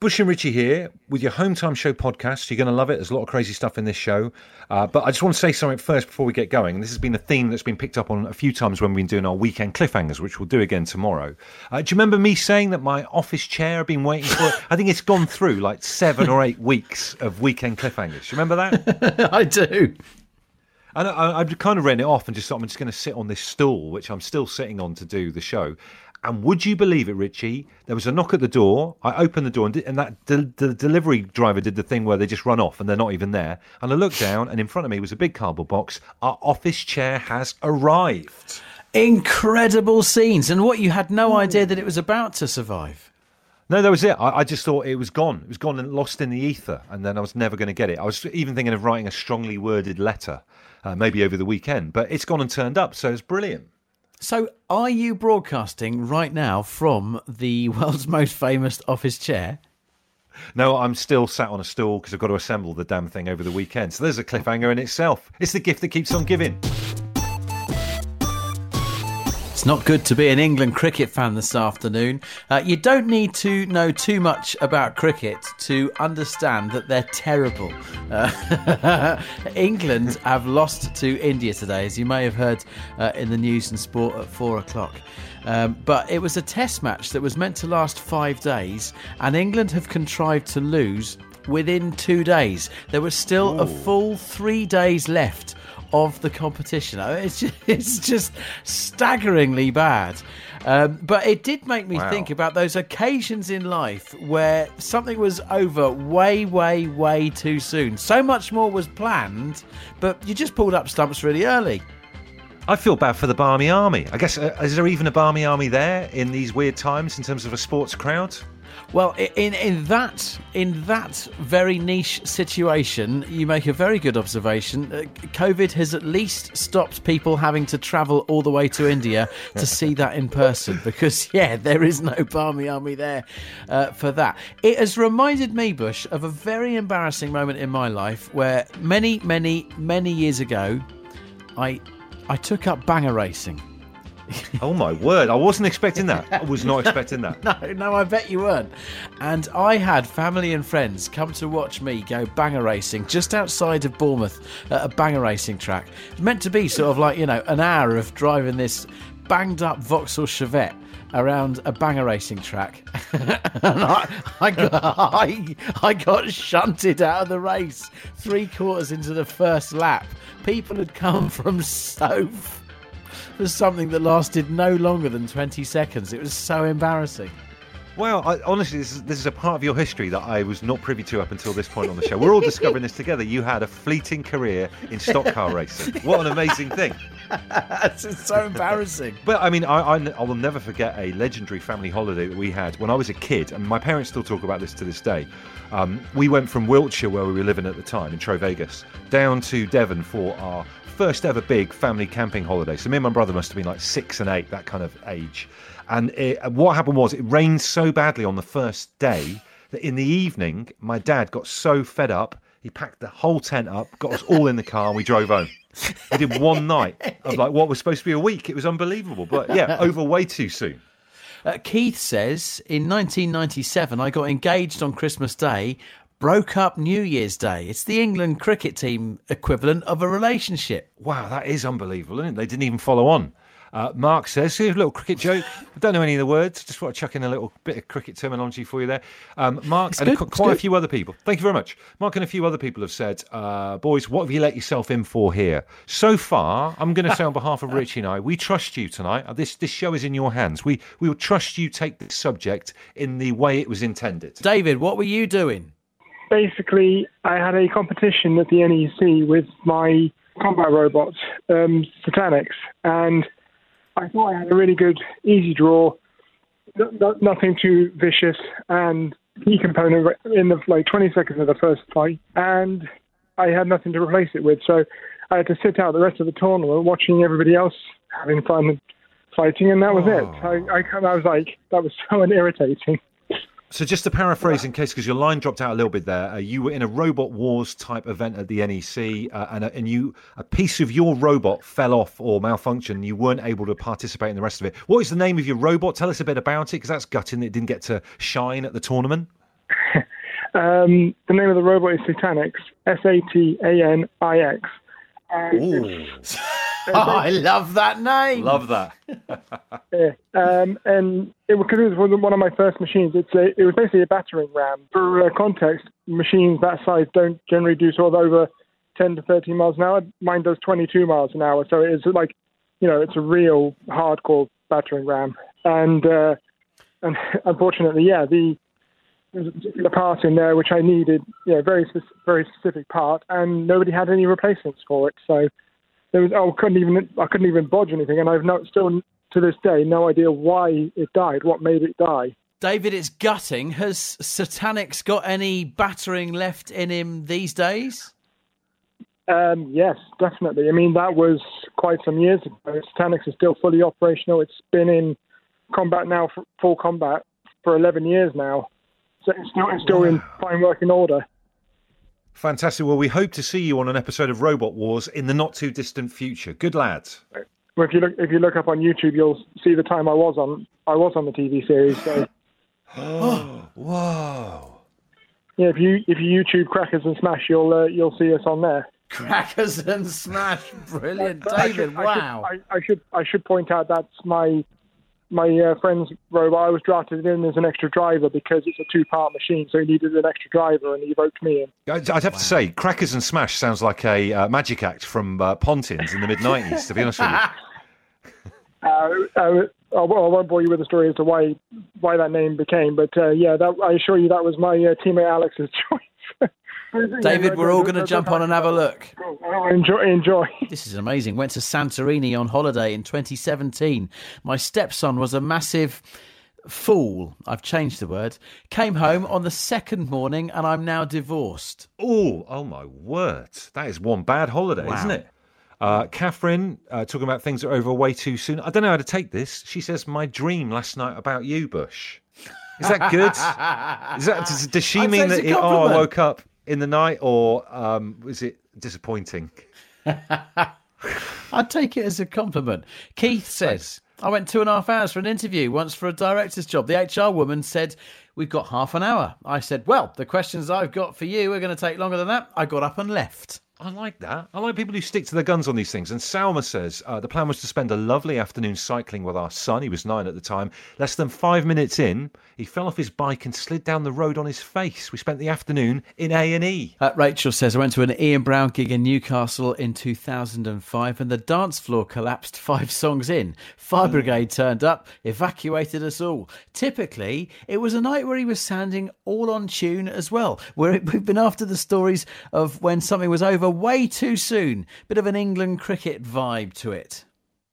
Bush and Richie here with your Home Time Show podcast. You're going to love it. There's a lot of crazy stuff in this show. Uh, but I just want to say something first before we get going. And this has been a theme that's been picked up on a few times when we've been doing our weekend cliffhangers, which we'll do again tomorrow. Uh, do you remember me saying that my office chair had been waiting for I think it's gone through like seven or eight weeks of weekend cliffhangers. Do you remember that? I do. And I, I've kind of written it off and just thought I'm just going to sit on this stool, which I'm still sitting on to do the show. And would you believe it, Richie? There was a knock at the door. I opened the door, and, and that de- the delivery driver did the thing where they just run off and they're not even there. And I looked down, and in front of me was a big cardboard box. Our office chair has arrived. Incredible scenes, and what you had no idea that it was about to survive. No, that was it. I, I just thought it was gone. It was gone and lost in the ether, and then I was never going to get it. I was even thinking of writing a strongly worded letter, uh, maybe over the weekend, but it's gone and turned up, so it's brilliant. So, are you broadcasting right now from the world's most famous office chair? No, I'm still sat on a stool because I've got to assemble the damn thing over the weekend. So there's a cliffhanger in itself. It's the gift that keeps on giving. It's not good to be an England cricket fan this afternoon. Uh, you don't need to know too much about cricket to understand that they're terrible. Uh, England have lost to India today, as you may have heard uh, in the news and sport at four o'clock. Um, but it was a test match that was meant to last five days, and England have contrived to lose within two days. There was still Ooh. a full three days left of the competition. It's just, it's just staggeringly bad. Um, but it did make me wow. think about those occasions in life where something was over way, way, way too soon. So much more was planned, but you just pulled up stumps really early. I feel bad for the Barmy Army. I guess, uh, is there even a Barmy Army there in these weird times in terms of a sports crowd? Well, in in that in that very niche situation, you make a very good observation. COVID has at least stopped people having to travel all the way to India to see that in person, because yeah, there is no Barmy Army there uh, for that. It has reminded me, Bush, of a very embarrassing moment in my life where many, many, many years ago, I I took up banger racing. oh my word! I wasn't expecting that. I was not expecting that. no, no, I bet you weren't. And I had family and friends come to watch me go banger racing just outside of Bournemouth at a banger racing track. It's meant to be sort of like you know an hour of driving this banged up Vauxhall Chevette around a banger racing track. and I, I, got, I, I got shunted out of the race three quarters into the first lap. People had come from Stoke for something that lasted no longer than 20 seconds. It was so embarrassing. Well, I, honestly, this is, this is a part of your history that I was not privy to up until this point on the show. We're all discovering this together. You had a fleeting career in stock car racing. What an amazing thing! it's so embarrassing. But I mean, I, I, I, will never forget a legendary family holiday that we had when I was a kid, and my parents still talk about this to this day. Um, we went from Wiltshire, where we were living at the time, in Trovegas, down to Devon for our first ever big family camping holiday. So me and my brother must have been like six and eight, that kind of age. And it, what happened was it rained so badly on the first day that in the evening, my dad got so fed up, he packed the whole tent up, got us all in the car, and we drove home. We did one night of like what was supposed to be a week. It was unbelievable. But yeah, over way too soon. Uh, Keith says in 1997, I got engaged on Christmas Day, broke up New Year's Day. It's the England cricket team equivalent of a relationship. Wow, that is unbelievable, isn't it? They didn't even follow on. Uh, Mark says, here's a little cricket joke. I don't know any of the words. Just want to chuck in a little bit of cricket terminology for you there. Um, Mark it's and a, quite a few other people. Thank you very much. Mark and a few other people have said, uh, boys, what have you let yourself in for here? So far, I'm going to say on behalf of Richie and I, we trust you tonight. Uh, this this show is in your hands. We we will trust you take this subject in the way it was intended. David, what were you doing? Basically, I had a competition at the NEC with my combat robots, um, Satanix, and I thought I had a really good, easy draw, nothing too vicious, and key component in the like 20 seconds of the first fight, and I had nothing to replace it with. So I had to sit out the rest of the tournament watching everybody else having fun fighting, and that was oh. it. I, I, I was like, that was so irritating. So, just to paraphrase in case, because your line dropped out a little bit there, uh, you were in a Robot Wars type event at the NEC, uh, and, a, and you a piece of your robot fell off or malfunctioned. You weren't able to participate in the rest of it. What is the name of your robot? Tell us a bit about it, because that's gutting. It didn't get to shine at the tournament. um, the name of the robot is Satanix. S A T A N I X. Ooh, Oh, I love that name. love that. Yeah. Um, and it because it was one of my first machines. It's a, it was basically a battering ram. For uh, context, machines that size don't generally do sort of over 10 to 13 miles an hour. Mine does 22 miles an hour, so it's like, you know, it's a real hardcore battering ram. And uh, and unfortunately, yeah, the there's a particular part in there which I needed, you know, very very specific part, and nobody had any replacements for it. So there was, I couldn't even I couldn't even bodge anything, and I've not still to this day no idea why it died, what made it die. David, it's gutting. Has Satanix got any battering left in him these days? Um, yes, definitely. I mean, that was quite some years ago. Satanix is still fully operational. It's been in combat now, for, full combat, for 11 years now. So it's still, it's still in fine working order. Fantastic. Well, we hope to see you on an episode of Robot Wars in the not too distant future. Good lads. Well, if you look if you look up on YouTube, you'll see the time I was on I was on the TV series. So oh, Whoa. yeah, if you if you YouTube Crackers and Smash, you'll uh, you'll see us on there. Crackers and Smash. Brilliant. But I David, should- I should- wow. I, I should I should point out that's my my uh, friend's robot. I was drafted in as an extra driver because it's a two part machine, so he needed an extra driver, and he roped me in. I'd I'd have to say, Crackers and Smash sounds like a uh, magic act from uh, Pontins in the mid 90s, to be honest with you. Uh, uh, I won't I won't bore you with the story as to why why that name became, but uh, yeah, that, I assure you that was my uh, teammate Alex's choice. David, we're all going to jump on and have a look. Oh, enjoy, enjoy. This is amazing. Went to Santorini on holiday in 2017. My stepson was a massive fool. I've changed the word. Came home on the second morning and I'm now divorced. Oh, oh my word. That is one bad holiday, Wow. isn't it? Uh, Catherine, uh, talking about things that are over way too soon. I don't know how to take this. She says, My dream last night about you, Bush. Is that good? Is that, does, does she I'd mean that, a it, oh, I woke up in the night, or um, was it disappointing? I'd take it as a compliment. Keith says, I went two and a half hours for an interview, once for a director's job. The HR woman said, We've got half an hour. I said, Well, the questions I've got for you are going to take longer than that. I got up and left. I like that. I like people who stick to their guns on these things. And Salma says uh, the plan was to spend a lovely afternoon cycling with our son. He was nine at the time. Less than five minutes in, he fell off his bike and slid down the road on his face. We spent the afternoon in A and E. Uh, Rachel says, I went to an Ian Brown gig in Newcastle in 2005 and the dance floor collapsed five songs in. Fire brigade turned up, evacuated us all. Typically, it was a night where he was sounding all on tune as well. Where we've been after the stories of when something was over way too soon. Bit of an England cricket vibe to it.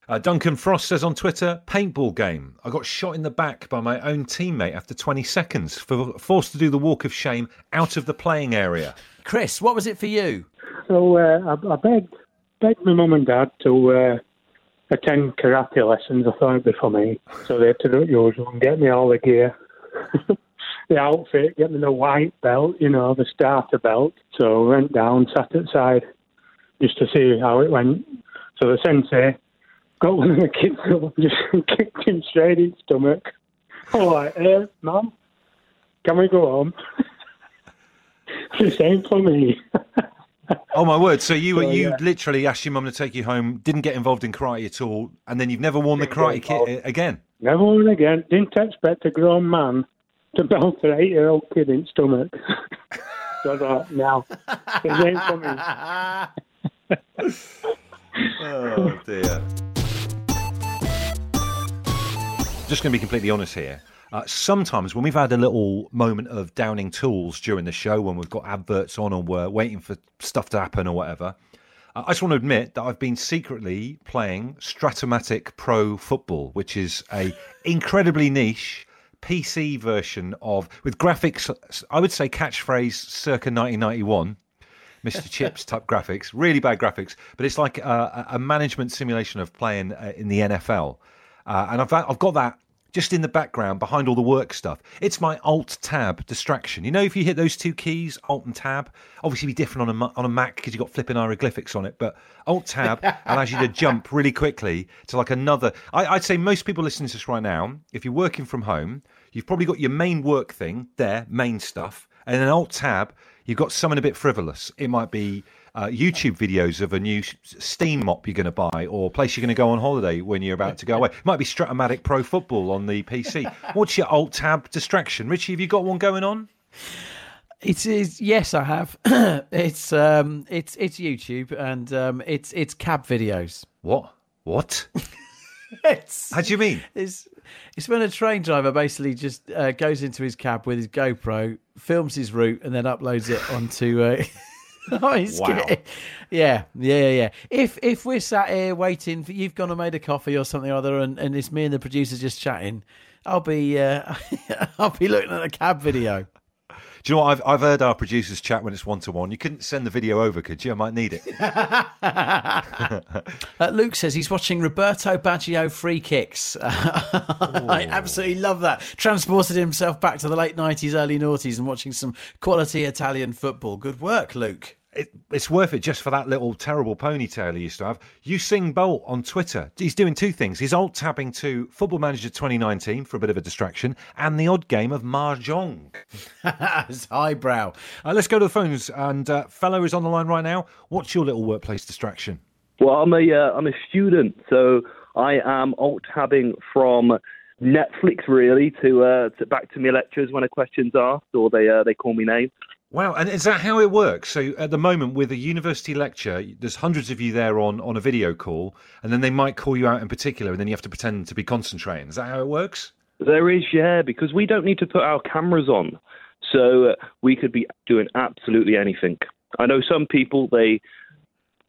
Uh, Duncan Frost says on Twitter, paintball game. I got shot in the back by my own teammate after 20 seconds, for, forced to do the walk of shame out of the playing area. Chris, what was it for you? So uh, I, I begged, begged my mum and dad to uh, attend karate lessons. I thought it'd be for me. So they had to do it usual and get me all the gear. the outfit, get the white belt, you know, the starter belt. So went down, sat outside just to see how it went. So the sensei got one of the kids up and just kicked him straight in the stomach. I'm like, hey, mum, can we go home? the same for me. Oh my word! So you So, you yeah. literally asked your mum to take you home, didn't get involved in karate at all, and then you've never worn the Didn't get karate kit again. Never worn again. Didn't expect a grown man to belt an eight year old kid in stomach. so I thought, now, it ain't for me. Oh dear. Just going to be completely honest here. Uh, sometimes when we've had a little moment of downing tools during the show, when we've got adverts on or we're waiting for stuff to happen or whatever, uh, I just want to admit that I've been secretly playing Strat-O-Matic Pro Football, which is a incredibly niche PC version of with graphics. I would say catchphrase circa 1991. Mr. Chips type graphics, really bad graphics, but it's like a, a management simulation of playing uh, in the NFL. Uh, and I've, I've got that just in the background behind all the work stuff. It's my Alt Tab distraction. You know, if you hit those two keys, Alt and Tab, obviously be different on a on a Mac because you've got flipping hieroglyphics on it. But Alt Tab allows you to jump really quickly to like another. I, I'd say most people listening to this right now, if you're working from home, you've probably got your main work thing there, main stuff, and then Alt Tab, you've got something a bit frivolous. It might be uh, YouTube videos of a new steam mop you're going to buy or place you're going to go on holiday when you're about to go away. It might be Strat-O-Matic Pro Football on the PC. What's your Alt Tab distraction? Richie, have you got one going on? It is yes, I have. it's um, it's it's YouTube and um, it's it's cab videos. What? What? it's How do you mean? it's it's when a train driver basically just uh, goes into his cab with his GoPro, films his route, and then uploads it onto. Uh, oh, it's Wow. Yeah, yeah, yeah. If if we're sat here waiting for you've gone and made a coffee or something or other, and, and it's me and the producer just chatting, I'll be uh, I'll be looking at a cab video. Do you know what? I've, I've heard our producers chat when it's one to one. You couldn't send the video over, could you? I might need it. Uh, Luke says he's watching Roberto Baggio free kicks. I absolutely love that. Transported himself back to the late 90s, early noughties and watching some quality Italian football. Good work, Luke. It, it's worth it just for that little terrible ponytail he used to have. Usain Bolt on Twitter. He's doing two things. He's alt tabbing to Football Manager 2019 for a bit of a distraction, and the odd game of mahjong. It's highbrow. Uh, let's go to the phones. And uh, fellow is on the line right now. What's your little workplace distraction? Well, I'm a uh, I'm a student, so I am alt tabbing from Netflix really to uh, to back to my lectures when a question's asked or they uh, they call me names. Wow, and is that how it works? So at the moment, with a university lecture, there's hundreds of you there on, on a video call, and then they might call you out in particular, and then you have to pretend to be concentrating. Is that how it works? There is, yeah, because we don't need to put our cameras on, so uh, we could be doing absolutely anything. I know some people they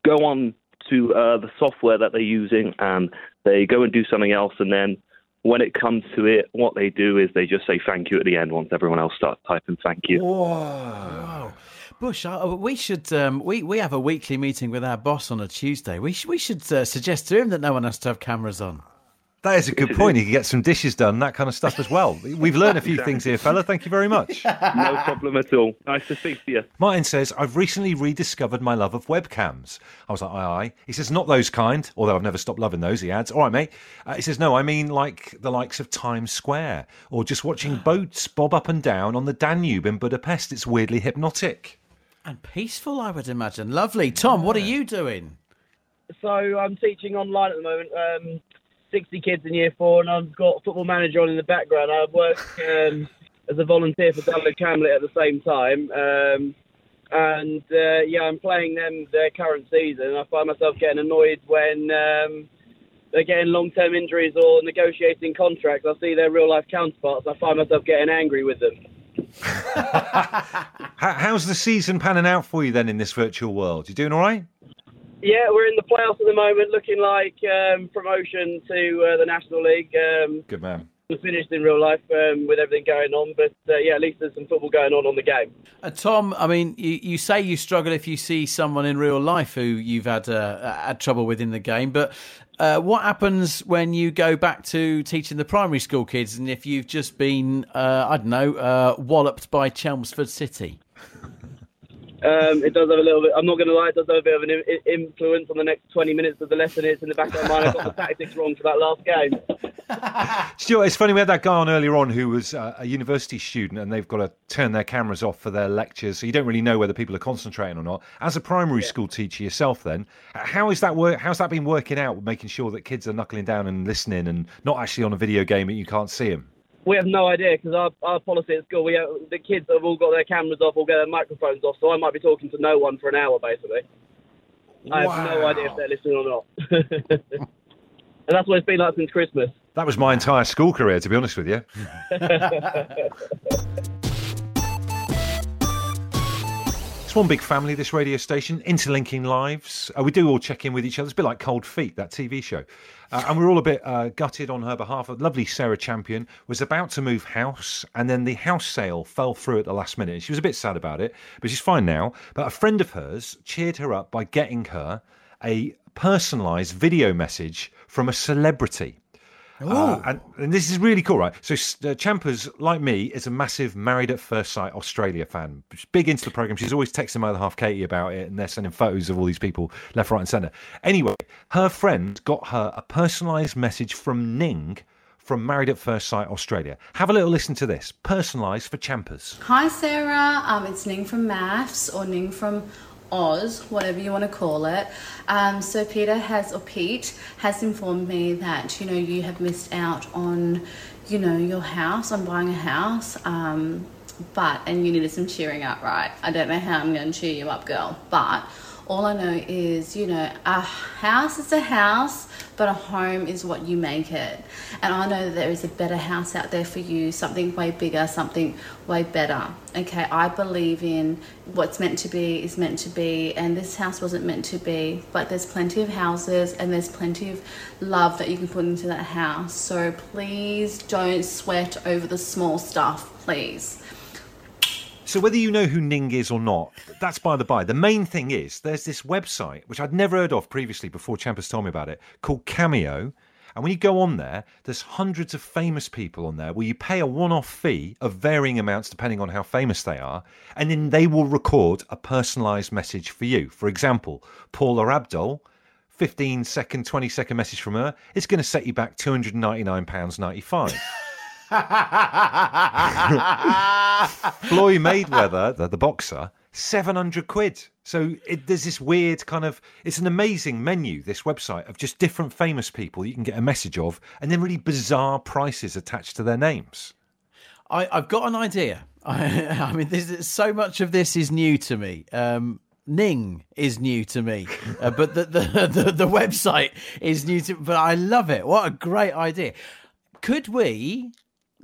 go on to uh, the software that they're using and they go and do something else, and then when it comes to it, what they do is they just say thank you at the end once everyone else starts typing thank you. Wow. Bush, uh, we should um, we we have a weekly meeting with our boss on a Tuesday. We sh- we should uh, suggest to him that no one has to have cameras on. That is a good point. You can get some dishes done, that kind of stuff as well. We've learned a few things here, fella. Thank you very much. No problem at all. Nice to speak to you. Martin says, I've recently rediscovered my love of webcams. I was like, aye, aye. He says, not those kind, although I've never stopped loving those, he adds. All right, mate. Uh, he says, no, I mean like the likes of Times Square or just watching boats bob up and down on the Danube in Budapest. It's weirdly hypnotic. And peaceful, I would imagine. Lovely. Tom, what are you doing? So I'm teaching online at the moment. Um, 60 kids in year four, and I've got football manager on in the background. I work um, as a volunteer for Dulwich Hamlet at the same time. Um, and uh, yeah, I'm playing them their current season. I find myself getting annoyed when um, they're getting long-term injuries or negotiating contracts. I see their real-life counterparts. I find myself getting angry with them. How's the season panning out for you then in this virtual world? You doing all right? Yeah, we're in the playoffs at the moment, looking like um, promotion to uh, the National League. Um, Good man. we're finished in real life um, with everything going on, but uh, yeah, at least there's some football going on on the game. Uh, Tom, I mean, you, you say you struggle if you see someone in real life who you've had uh, had trouble with in the game, but uh, what happens when you go back to teaching the primary school kids and if you've just been, uh, I don't know, uh, walloped by Chelmsford City? Um, it does have a little bit. I'm not going to lie, it does have a bit of an in- influence on the next 20 minutes of the lesson. It's in the back of my mind. I got the tactics wrong for that last game. Stuart, it's funny we had that guy on earlier on who was uh, a university student and they've got to turn their cameras off for their lectures, so you don't really know whether people are concentrating or not. As a primary school teacher yourself, then how is that work? How's that been working out, making sure that kids are knuckling down and listening and not actually on a video game and you can't see them? We have no idea because our, our policy at school, we have, the kids have all got their cameras off, all got their microphones off, so I might be talking to no one for an hour basically. I have no idea if they're listening or not. and that's what it's been like since Christmas. That was my entire school career, to be honest with you. It's one big family, this radio station, interlinking lives. Uh, we do all check in with each other. It's a bit like Cold Feet, that TV show. Uh, and we're all a bit uh, gutted on her behalf. A lovely Sarah Champion was about to move house, and then the house sale fell through at the last minute. She was a bit sad about it, but she's fine now. But a friend of hers cheered her up by getting her a personalised video message from a celebrity. Uh, and, and this is really cool, right? So, uh, Champers, like me, is a massive Married at First Sight Australia fan. She's big into the program. She's always texting my other half, Katie, about it, and they're sending photos of all these people left, right, and centre. Anyway, her friend got her a personalised message from Ning from Married at First Sight Australia. Have a little listen to this, personalised for Champers. Hi Sarah, um, it's Ning from MAFS or Ning from Oz, whatever you want to call it. Um, so Peter has, or Pete, has informed me that you know you have missed out on, you know, your house, on buying a house. Um, but and you needed some cheering up, right? I don't know how I'm going to cheer you up, girl, but all I know is, you know, a house is a house, but a home is what you make it. And I know that there is a better house out there for you, something way bigger, something way better. Okay, I believe in what's meant to be is meant to be, and this house wasn't meant to be, but there's plenty of houses and there's plenty of love that you can put into that house. So please don't sweat over the small stuff, please. So whether you know who Ning is or not, that's by the by. The main thing is there's this website which I'd never heard of previously before Champers told me about it called Cameo. And when you go on there, there's hundreds of famous people on there where you pay a one off fee of varying amounts depending on how famous they are. And then they will record a personalised message for you. For example, Paula Abdul, 15 second, 20 second message from her it's going to set you back £299.95. Floyd Mayweather, the, the boxer, 700 quid. So it, there's this weird kind of, it's an amazing menu, this website, of just different famous people you can get a message of, and then really bizarre prices attached to their names. I, I've got an idea. I, I mean, this, so much of this is new to me. Um, Ning is new to me, uh, but the, the, the the website is new to. But I love it. What a great idea! Could we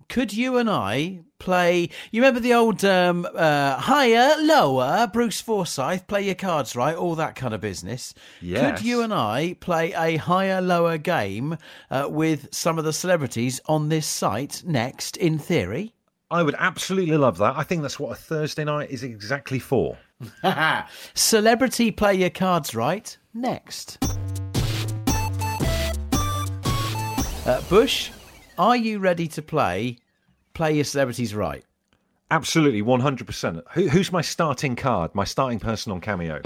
could you and I play? You remember the old um, uh, higher, lower, Bruce Forsyth, play your cards right, all that kind of business. Yes. Could you and I play a higher, lower game uh, with some of the celebrities on this site next, in theory? I would absolutely love that. I think that's what a Thursday night is exactly for. Celebrity play your cards right next. Uh, Bush, are you ready to play Play Your Celebrities Right? Absolutely, 100%. Who, who's my starting card, my starting person on Cameo?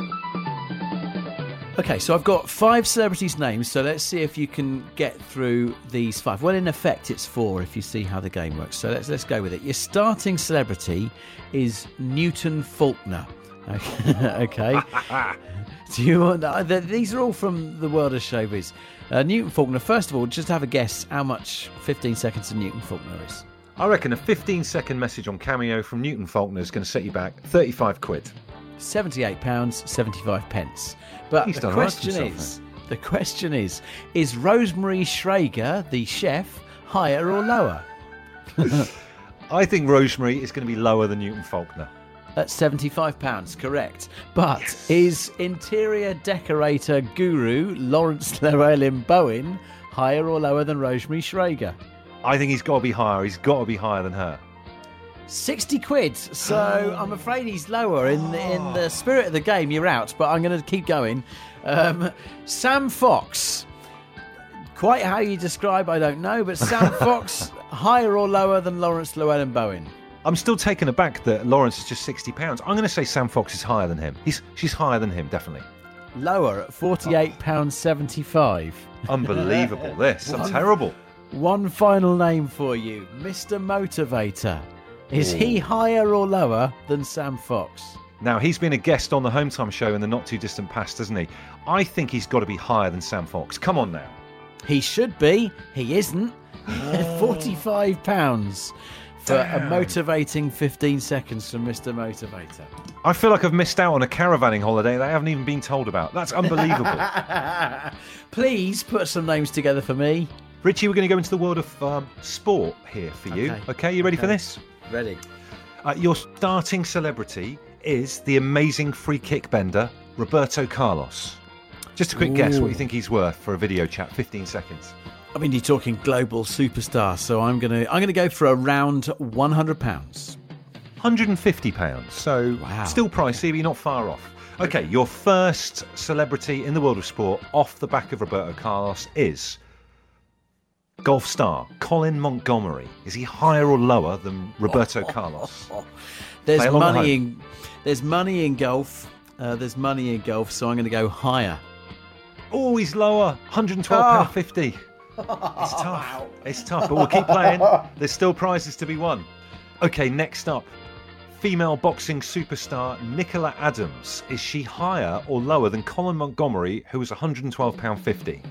Okay, so I've got five celebrities' names, so let's see if you can get through these five. Well, in effect, it's four if you see how the game works. So let's let's go with it. Your starting celebrity is Newton Faulkner. Okay. Do you want? Uh, these are all from the world of showbiz. Uh, Newton Faulkner. First of all, just have a guess how much 15 seconds of Newton Faulkner is. I reckon a 15 second message on Cameo from Newton Faulkner is going to set you back 35 quid. 78 pounds 75 pence. But He's the done all right for question himself, is, the question is, is Rosemary Shrager, the chef, higher or lower? I think Rosemary is going to be lower than Newton Faulkner. At 75 pounds, correct. But is interior decorator guru Laurence Llewelyn-Bowen higher or lower than Rosemary Shrager? I think he's got to be higher. He's got to be higher than her. 60 quid. So I'm afraid he's lower. In the, in the spirit of the game, you're out, but I'm going to keep going. Um, Sam Fox. Quite how you describe, I don't know, but Sam Fox, higher or lower than Laurence Llewelyn-Bowen? I'm still taken aback that Laurence is just 60 pounds. I'm going to say Sam Fox is higher than him. He's she's higher than him, definitely. Lower at £48.75. Unbelievable. this. I'm terrible. One final name for you Mr. Motivator. Is he higher or lower than Sam Fox? Now he's been a guest on the Home Time show in the not too distant past, hasn't he? I think he's got to be higher than Sam Fox. Come on now. He should be. He isn't. Oh. Forty-five pounds for a motivating fifteen seconds from Mr. Motivator. I feel like I've missed out on a caravanning holiday that I haven't even been told about. That's unbelievable. Please put some names together for me. Richie, we're going to go into the world of um, sport here for you. Okay. Okay, you ready for this? Ready? Uh, your starting celebrity is the amazing free kick bender, Roberto Carlos. Just a quick guess what you think he's worth for a video chat, 15 seconds. I mean, you're talking global superstar, so I'm gonna I'm gonna go for around one hundred pounds. 150 pounds. So Wow. still pricey, but you're not far off. Okay, your first celebrity in the world of sport off the back of Roberto Carlos is golf star Colin Montgomerie. Is he higher or lower than Roberto Carlos? There's Play along at money in there's money in golf. Uh, there's money in golf, so I'm going to go higher. Oh, he's lower. 112 Ah. pound 50. It's tough. It's tough, but we'll keep playing. There's still prizes to be won. Okay, next up. Female boxing superstar Nicola Adams. Is she higher or lower than Colin Montgomerie, who was £112.50?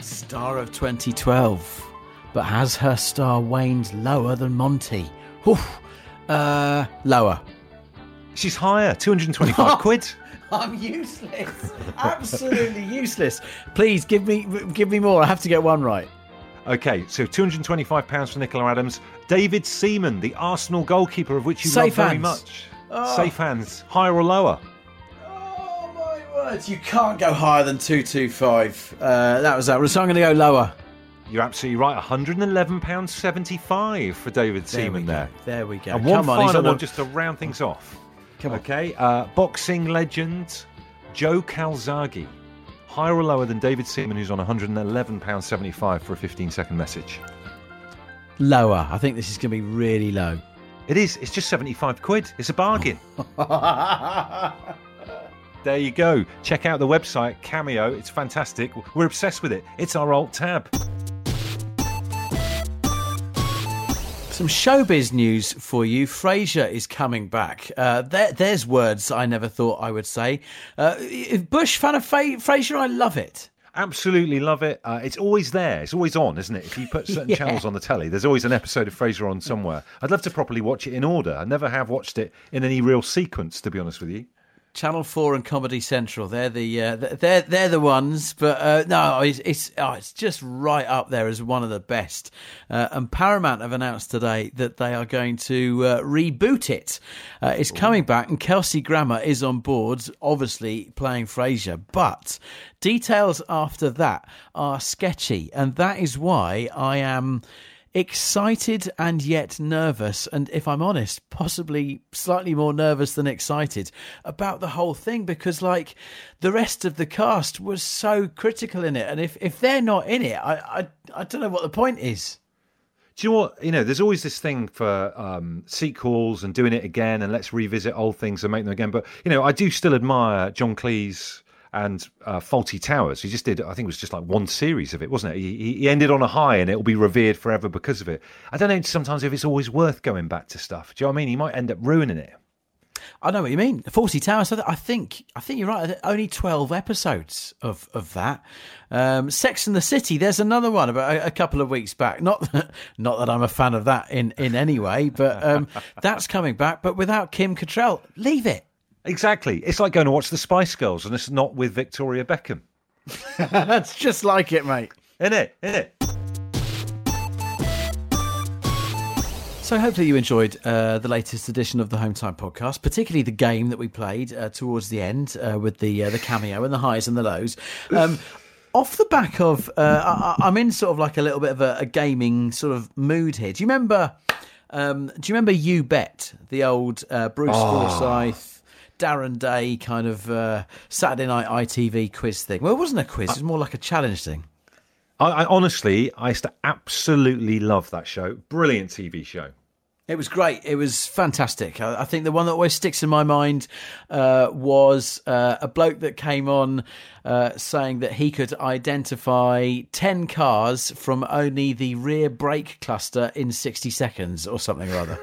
Star of 2012. But has her star waned lower than Monty? Oof. Uh, lower. She's higher, 225 quid. I'm useless. Absolutely useless. Please give me give me more. I have to get one right. Okay, so £225 for Nicola Adams. David Seaman, the Arsenal goalkeeper, of which you Safe love very hands. much. Oh. Safe hands. Higher or lower? Oh my word! You can't go higher than two two five. Uh, that was that. So I'm going to go lower. You're absolutely right. £111.75 for David There Seaman there. There we go. And one Come on, final on a- one just to round things off. Come on. Okay, uh, boxing legend Joe Calzaghe. Higher or lower than David Seaman, who's on £111.75 for a 15 second message? Lower. I think this is going to be really low. It is. It's just 75 quid. It's a bargain. there you go. Check out the website, Cameo. It's fantastic. We're obsessed with it. It's our alt tab. Some showbiz news for you. Frasier is coming back. Uh, there, there's words I never thought I would say. Uh, if Bush fan of Fa- Frasier, I love it. Absolutely love it. Uh, it's always there. It's always on, isn't it? If you put certain Yeah. channels on the telly, there's always an episode of Frasier on somewhere. I'd love to properly watch it in order. I never have watched it in any real sequence, to be honest with you. Channel Four and Comedy Central. They're the uh, they're they're the ones. But uh, no, it's it's, oh, it's just right up there as one of the best. Uh, and Paramount have announced today that they are going to uh, reboot it. Uh, it's coming back, and Kelsey Grammer is on board, obviously playing Frasier. But details after that are sketchy, and that is why I am excited and yet nervous and if i'm honest possibly slightly more nervous than excited about the whole thing because like the rest of the cast was so critical in it and if if they're not in it i i, I don't know what the point is Do you know what? You know, there's always this thing for um, sequels and doing it again and let's revisit old things and make them again. But, you know, I do still admire John Cleese and uh, Fawlty Towers. He just did, I think it was just like one series of it, wasn't it? He, he ended on a high and it'll be revered forever because of it. I don't know sometimes if it's always worth going back to stuff. Do you know what I mean? He might end up ruining it. I know what you mean. Fawlty Towers. I think I think you're right. Only twelve episodes of of that. Um, Sex and the City. There's another one about a, a couple of weeks back. Not that, not that I'm a fan of that in in any way, but um, that's coming back. But without Kim Cattrall, leave it. Exactly. It's like going to watch the Spice Girls and it's not with Victoria Beckham. that's just like it, mate. Isn't it? Isn't it? So hopefully you enjoyed uh, the latest edition of the Home Time podcast, particularly the game that we played uh, towards the end uh, with the uh, the cameo and the highs and the lows. Um, off the back of, uh, I, I'm in sort of like a little bit of a, a gaming sort of mood here. Do you remember? Um, do you remember You Bet, the old uh, Bruce Forsyth, Darren Day kind of uh, Saturday night ITV quiz thing? Well, it wasn't a quiz; it was more like a challenge thing. I, I honestly, I used to absolutely love that show. Brilliant TV show. It was great. It was fantastic. I, I think the one that always sticks in my mind uh, was uh, a bloke that came on uh, saying that he could identify 10 cars from only the rear brake cluster in 60 seconds or something or other.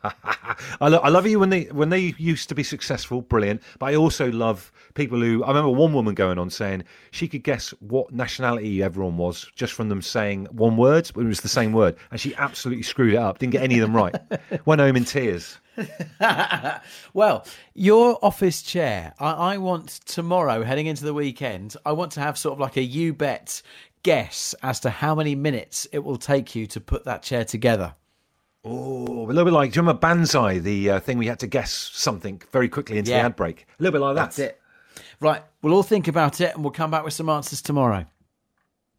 I, lo- I love you when they when they used to be successful, brilliant. But I also love people who. I remember one woman going on saying she could guess what nationality everyone was just from them saying one word, but it was the same word, and she absolutely screwed it up. Didn't get any of them right. Went home in tears. well, your office chair, I, I want tomorrow, heading into the weekend, I want to have sort of like a you bet guess as to how many minutes it will take you to put that chair together. Oh, a little bit like. Do you remember Banzai, the uh, thing we had to guess something very quickly into Yeah. the ad break? A little bit like that. That's it. Right, we'll all think about it and we'll come back with some answers tomorrow.